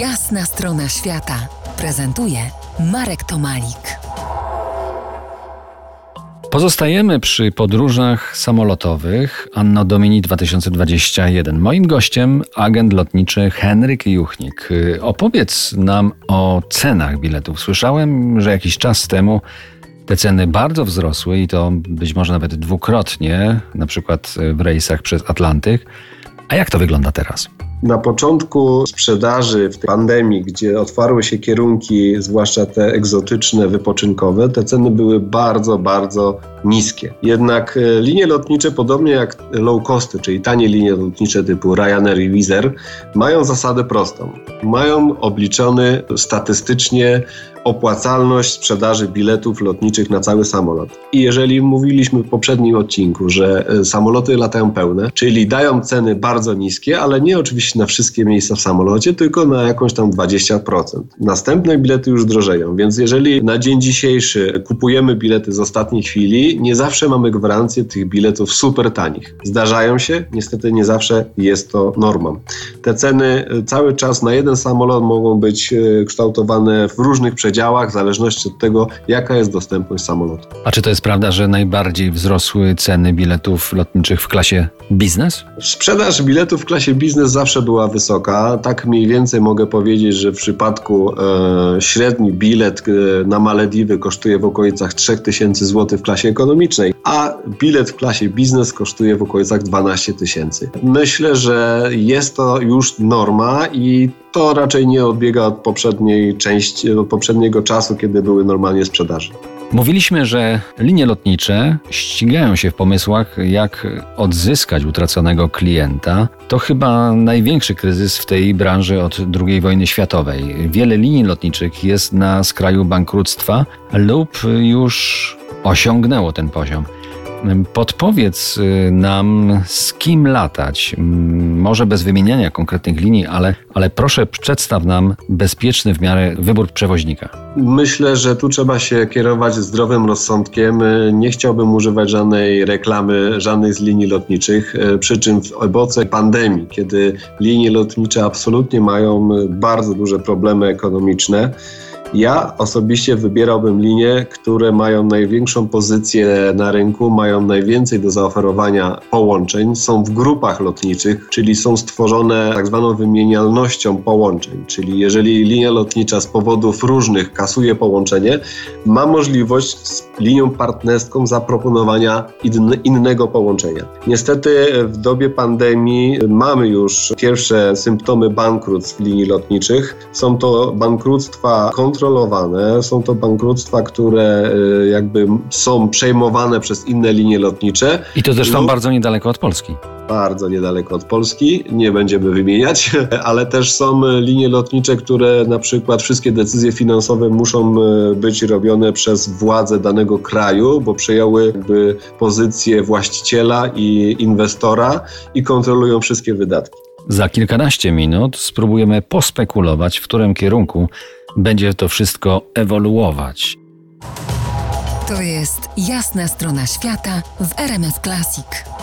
Jasna strona świata prezentuje Marek Tomalik. Pozostajemy przy podróżach samolotowych Anno Domini 2021. Moim gościem agent lotniczy Henryk Juchnik. Opowiedz nam o cenach biletów. Słyszałem, że jakiś czas temu te ceny bardzo wzrosły i to być może nawet dwukrotnie, na przykład w rejsach przez Atlantyk. A jak to wygląda teraz? Na początku sprzedaży w pandemii, gdzie otwarły się kierunki, zwłaszcza te egzotyczne, wypoczynkowe, te ceny były bardzo, bardzo niskie. Jednak e, linie lotnicze, podobnie jak low costy, czyli tanie linie lotnicze typu Ryanair i Wizz mają zasadę prostą. Mają obliczony statystycznie opłacalność sprzedaży biletów lotniczych na cały samolot. I jeżeli mówiliśmy w poprzednim odcinku, że e, samoloty latają pełne, czyli dają ceny bardzo niskie, ale nie oczywiście na wszystkie miejsca w samolocie, tylko na jakąś tam 20%. Następne bilety już drożeją, więc jeżeli na dzień dzisiejszy kupujemy bilety z ostatniej chwili, nie zawsze mamy gwarancję tych biletów super tanich. Zdarzają się, niestety nie zawsze jest to normą. Te ceny e, cały czas na jeden samolot mogą być e, kształtowane w różnych przedziałach przedziałach, w zależności od tego, jaka jest dostępność samolotu. A czy to jest prawda, że najbardziej wzrosły ceny biletów lotniczych w klasie biznes? Sprzedaż biletów w klasie biznes zawsze była wysoka. Tak mniej więcej mogę powiedzieć, że w przypadku e, średni bilet e, na Malediwy kosztuje w okolicach 3000 zł w klasie ekonomicznej, a bilet w klasie biznes kosztuje w okolicach 12 tysięcy. Myślę, że jest to już norma i to raczej nie odbiega od poprzedniej części, od poprzedniego czasu, kiedy były normalnie sprzedaży. Mówiliśmy, że linie lotnicze ścigają się w pomysłach, jak odzyskać utraconego klienta. To chyba największy kryzys w tej branży od II wojny światowej. Wiele linii lotniczych jest na skraju bankructwa lub już osiągnęło ten poziom. Podpowiedz y, nam, z kim latać. Może bez wymieniania konkretnych linii, ale, ale proszę przedstaw nam bezpieczny w miarę wybór przewoźnika. Myślę, że tu trzeba się kierować zdrowym rozsądkiem. Nie chciałbym używać żadnej reklamy, żadnej z linii lotniczych. E, przy czym w epoce pandemii, kiedy linie lotnicze absolutnie mają bardzo duże problemy ekonomiczne, ja osobiście wybierałbym linie, które mają największą pozycję na rynku, mają najwięcej do zaoferowania połączeń, są w grupach lotniczych, czyli są stworzone tak zwaną wymienialnością połączeń. Czyli jeżeli linia lotnicza z powodów różnych kasuje połączenie, ma możliwość z linią partnerską zaproponowania innego połączenia. Niestety w dobie pandemii mamy już pierwsze symptomy bankructw linii lotniczych. Są to bankructwa kontrolowane kontrolowane. Są to bankructwa, które y, jakby są przejmowane przez inne linie lotnicze. I to zresztą lub... bardzo niedaleko od Polski bardzo niedaleko od Polski, nie będziemy wymieniać, ale też są linie lotnicze, które na przykład wszystkie decyzje finansowe muszą y, być robione przez władze danego kraju, bo przejęły jakby pozycję właściciela i inwestora i kontrolują wszystkie wydatki. Za kilkanaście minut spróbujemy pospekulować, w którym kierunku będzie to wszystko ewoluować. To jest jasna strona świata w RMS Classic.